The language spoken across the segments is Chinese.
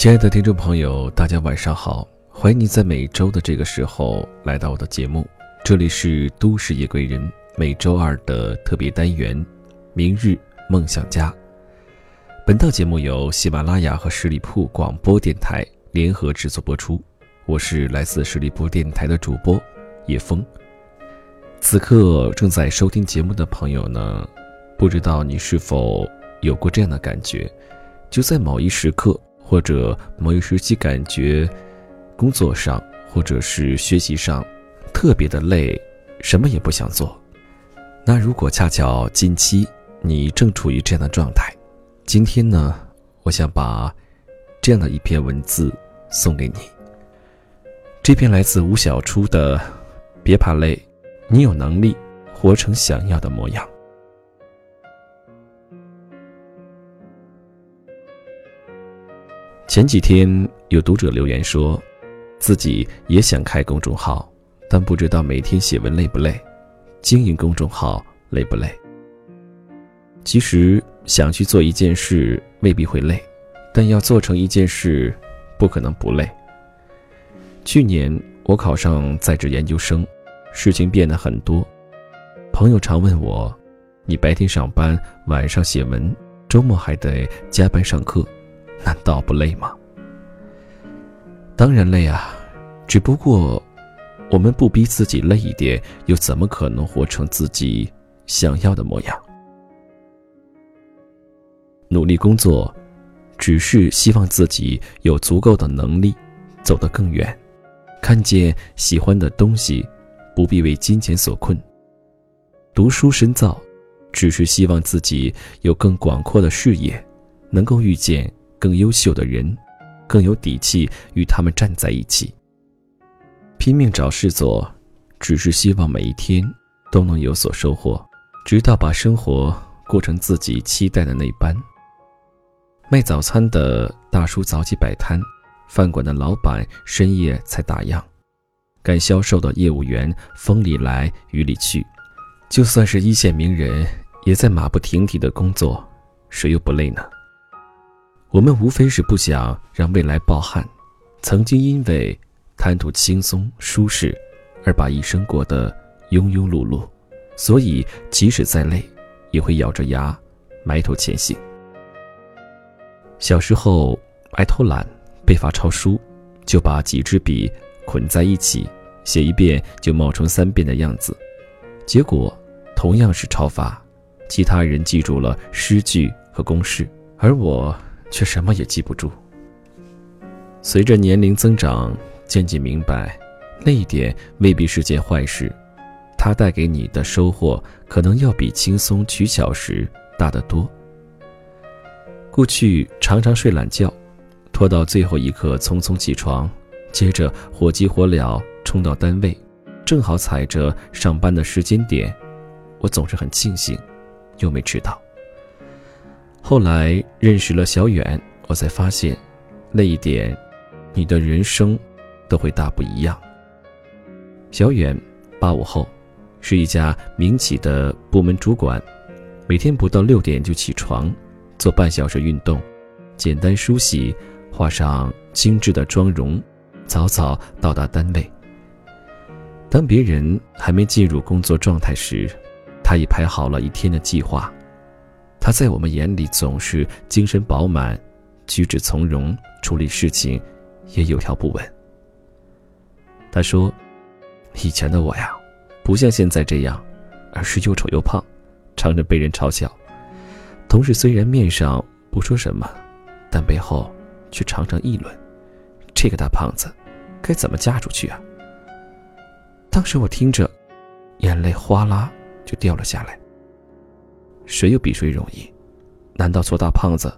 亲爱的听众朋友，大家晚上好！欢迎你在每周的这个时候来到我的节目，这里是都市夜归人每周二的特别单元《明日梦想家》。本档节目由喜马拉雅和十里铺广播电台联合制作播出，我是来自十里铺电台的主播叶枫。此刻正在收听节目的朋友呢，不知道你是否有过这样的感觉，就在某一时刻。或者某一时期感觉，工作上或者是学习上，特别的累，什么也不想做。那如果恰巧近期你正处于这样的状态，今天呢，我想把这样的一篇文字送给你。这篇来自吴小初的《别怕累，你有能力活成想要的模样》。前几天有读者留言说，自己也想开公众号，但不知道每天写文累不累，经营公众号累不累。其实想去做一件事未必会累，但要做成一件事，不可能不累。去年我考上在职研究生，事情变得很多，朋友常问我：“你白天上班，晚上写文，周末还得加班上课。”难道不累吗？当然累啊，只不过我们不逼自己累一点，又怎么可能活成自己想要的模样？努力工作，只是希望自己有足够的能力走得更远，看见喜欢的东西，不必为金钱所困。读书深造，只是希望自己有更广阔的视野，能够遇见。更优秀的人，更有底气与他们站在一起。拼命找事做，只是希望每一天都能有所收获，直到把生活过成自己期待的那般。卖早餐的大叔早起摆摊，饭馆的老板深夜才打烊，干销售的业务员风里来雨里去，就算是一线名人，也在马不停蹄的工作，谁又不累呢？我们无非是不想让未来抱憾，曾经因为贪图轻松舒适，而把一生过得庸庸碌碌，所以即使再累，也会咬着牙埋头前行。小时候爱偷懒，被罚抄书，就把几支笔捆在一起，写一遍就冒充三遍的样子，结果同样是抄罚，其他人记住了诗句和公式，而我。却什么也记不住。随着年龄增长，渐渐明白，那一点未必是件坏事，它带给你的收获可能要比轻松取巧时大得多。过去常常睡懒觉，拖到最后一刻匆匆起床，接着火急火燎冲到单位，正好踩着上班的时间点，我总是很庆幸，又没迟到。后来认识了小远，我才发现，那一点，你的人生都会大不一样。小远，八五后，是一家民企的部门主管，每天不到六点就起床，做半小时运动，简单梳洗，化上精致的妆容，早早到达单位。当别人还没进入工作状态时，他已排好了一天的计划。他在我们眼里总是精神饱满，举止从容，处理事情也有条不紊。他说：“以前的我呀，不像现在这样，而是又丑又胖，常常被人嘲笑。同事虽然面上不说什么，但背后却常常议论：这个大胖子，该怎么嫁出去啊？”当时我听着，眼泪哗啦就掉了下来。谁又比谁容易？难道做大胖子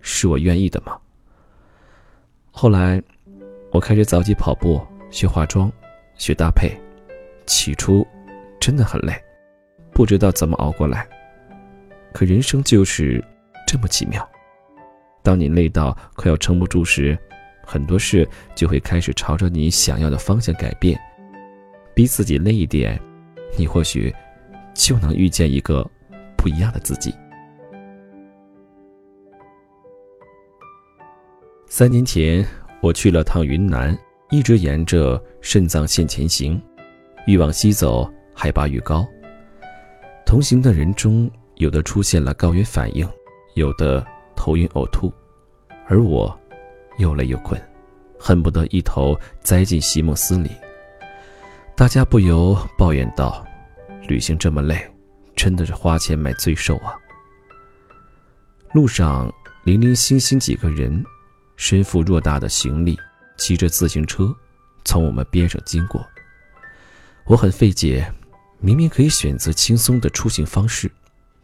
是我愿意的吗？后来，我开始早起跑步，学化妆，学搭配。起初，真的很累，不知道怎么熬过来。可人生就是这么奇妙。当你累到快要撑不住时，很多事就会开始朝着你想要的方向改变。逼自己累一点，你或许就能遇见一个。不一样的自己。三年前，我去了趟云南，一直沿着肾脏线前行，越往西走，海拔愈高。同行的人中，有的出现了高原反应，有的头晕呕吐，而我又累又困，恨不得一头栽进席梦思里。大家不由抱怨道：“旅行这么累，真的是花钱买罪受啊！”路上零零星星几个人，身负偌大的行李，骑着自行车从我们边上经过。我很费解，明明可以选择轻松的出行方式，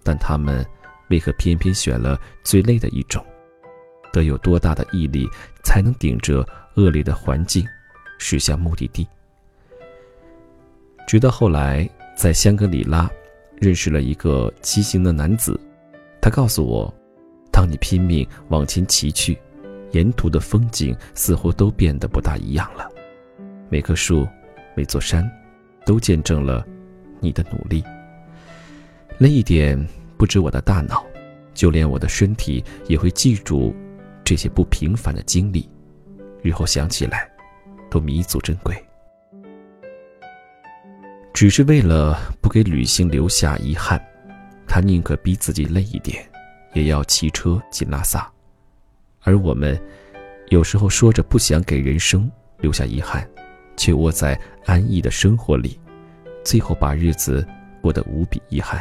但他们为何偏偏选了最累的一种？得有多大的毅力，才能顶着恶劣的环境驶向目的地？直到后来，在香格里拉认识了一个骑行的男子，他告诉我，当你拼命往前骑去，沿途的风景似乎都变得不大一样了。每棵树，每座山，都见证了你的努力。累一点，不止我的大脑，就连我的身体也会记住这些不平凡的经历，日后想起来，都弥足珍贵。只是为了不给旅行留下遗憾，他宁可逼自己累一点，也要骑车进拉萨。而我们，有时候说着不想给人生留下遗憾，却窝在安逸的生活里，最后把日子过得无比遗憾。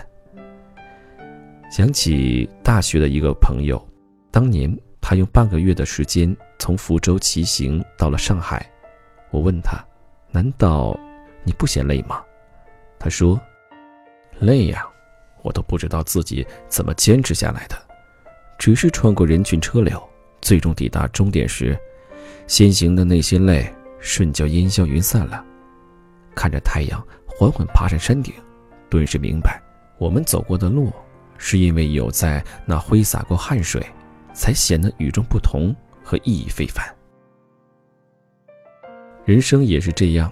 想起大学的一个朋友，当年他用半个月的时间从福州骑行到了上海。我问他：“难道你不嫌累吗？”他说：“累呀，我都不知道自己怎么坚持下来的。只是穿过人群车流，最终抵达终点时，先行的那些累瞬间烟消云散了。看着太阳缓缓爬上山顶，顿时明白，我们走过的路，是因为有在那挥洒过汗水，才显得与众不同和意义非凡。人生也是这样。”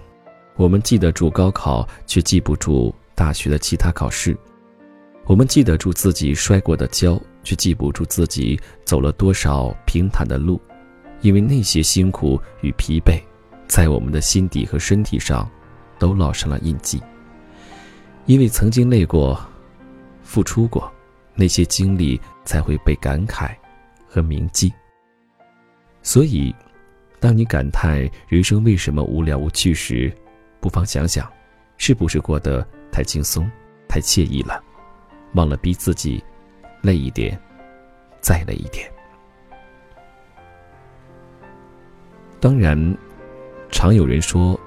我们记得住高考，却记不住大学的其他考试；我们记得住自己摔过的跤，却记不住自己走了多少平坦的路。因为那些辛苦与疲惫，在我们的心底和身体上，都烙上了印记。因为曾经累过，付出过，那些经历才会被感慨和铭记。所以，当你感叹人生为什么无聊无趣时，不妨想想，是不是过得太轻松、太惬意了，忘了逼自己累一点，再累一点。当然，常有人说，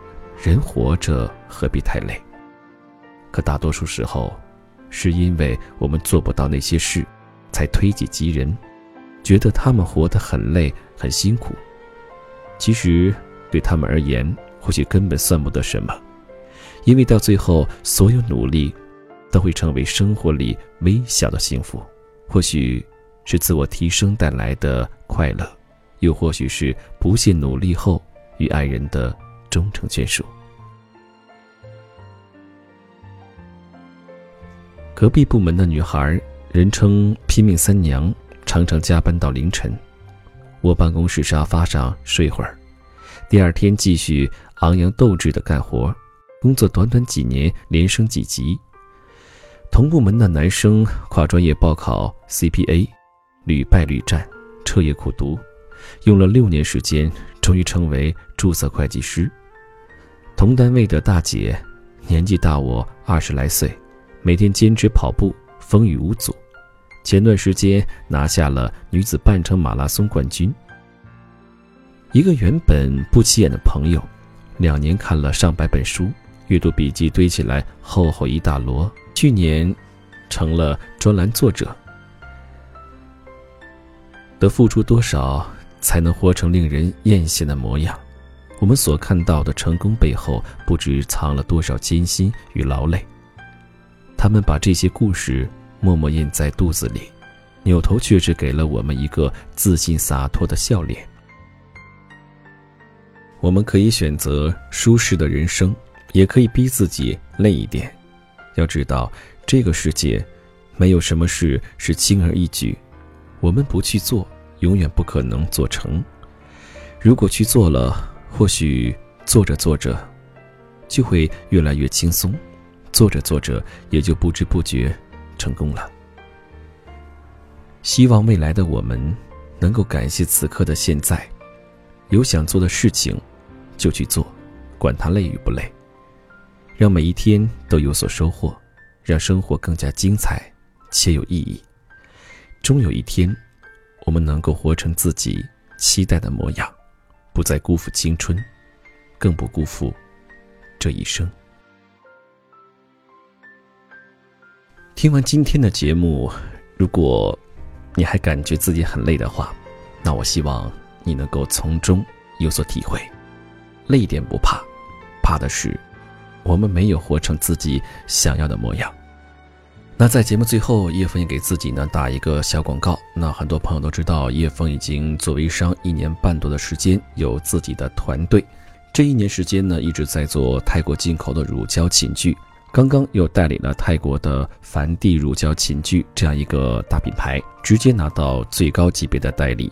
人活着何必太累？可大多数时候，是因为我们做不到那些事，才推己及人，觉得他们活得很累、很辛苦。其实，对他们而言，或许根本算不得什么，因为到最后，所有努力都会成为生活里微小的幸福。或许是自我提升带来的快乐，又或许是不懈努力后与爱人的终成眷属。隔壁部门的女孩，人称“拼命三娘”，常常加班到凌晨，窝办公室沙发上睡会儿，第二天继续。昂扬斗志的干活，工作短短几年连升几级。同部门的男生跨专业报考 CPA，屡败屡战，彻夜苦读，用了六年时间，终于成为注册会计师。同单位的大姐，年纪大我二十来岁，每天坚持跑步，风雨无阻。前段时间拿下了女子半程马拉松冠军。一个原本不起眼的朋友。两年看了上百本书，阅读笔记堆起来厚厚一大摞。去年，成了专栏作者。得付出多少，才能活成令人艳羡的模样？我们所看到的成功背后，不知藏了多少艰辛与劳累。他们把这些故事默默咽在肚子里，扭头却只给了我们一个自信洒脱的笑脸。我们可以选择舒适的人生，也可以逼自己累一点。要知道，这个世界没有什么事是轻而易举。我们不去做，永远不可能做成。如果去做了，或许做着做着，就会越来越轻松，做着做着也就不知不觉成功了。希望未来的我们能够感谢此刻的现在，有想做的事情就去做，管它累与不累，让每一天都有所收获，让生活更加精彩且有意义。终有一天，我们能够活成自己期待的模样。不再辜负青春，更不辜负这一生。听完今天的节目，如果你还感觉自己很累的话，那我希望你能够从中有所体会。累点不怕，怕的是我们没有活成自己想要的模样。那在节目最后，叶枫也给自己呢打一个小广告。那很多朋友都知道，叶枫已经做微商一年半多的时间，有自己的团队。这一年时间呢，一直在做泰国进口的乳胶寝具，刚刚又代理了泰国的梵蒂乳胶寝具这样一个大品牌，直接拿到最高级别的代理。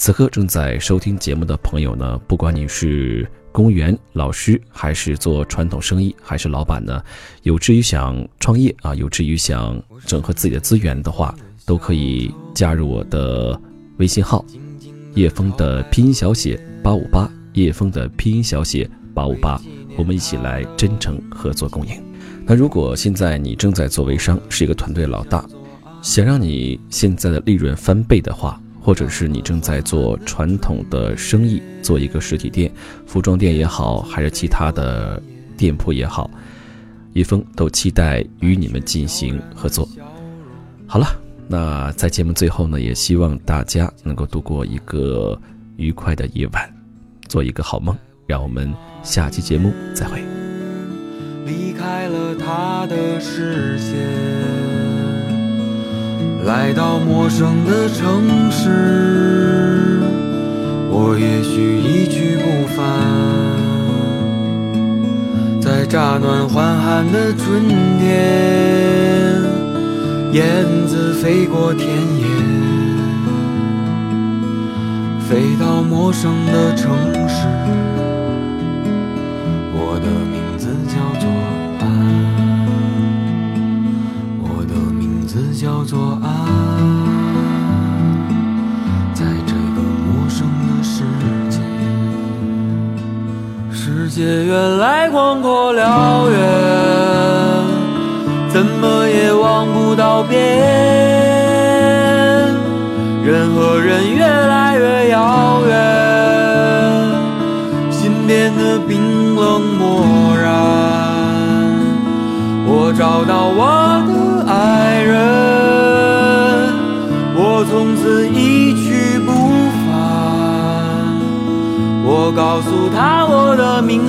此刻正在收听节目的朋友呢，不管你是。公务员、老师，还是做传统生意，还是老板呢？有志于想创业啊，有志于想整合自己的资源的话，都可以加入我的微信号“叶枫”的拼音小写八五八，叶枫的拼音小写八五八，我们一起来真诚合作共赢。那如果现在你正在做微商，是一个团队老大，想让你现在的利润翻倍的话。或者是你正在做传统的生意，做一个实体店，服装店也好，还是其他的店铺也好，一峰都期待与你们进行合作。好了，那在节目最后呢，也希望大家能够度过一个愉快的夜晚，做一个好梦。让我们下期节目再会。离开了他的视线。来到陌生的城市，我也许一去不返。在乍暖还寒的春天，燕子飞过田野，飞到陌生的城市。我的名字叫做安。界原来广阔辽远，怎么也望不到边。人和人越来越遥远，心变得冰冷漠然。我找到我的爱人，我从此一去不返。我告诉他我的名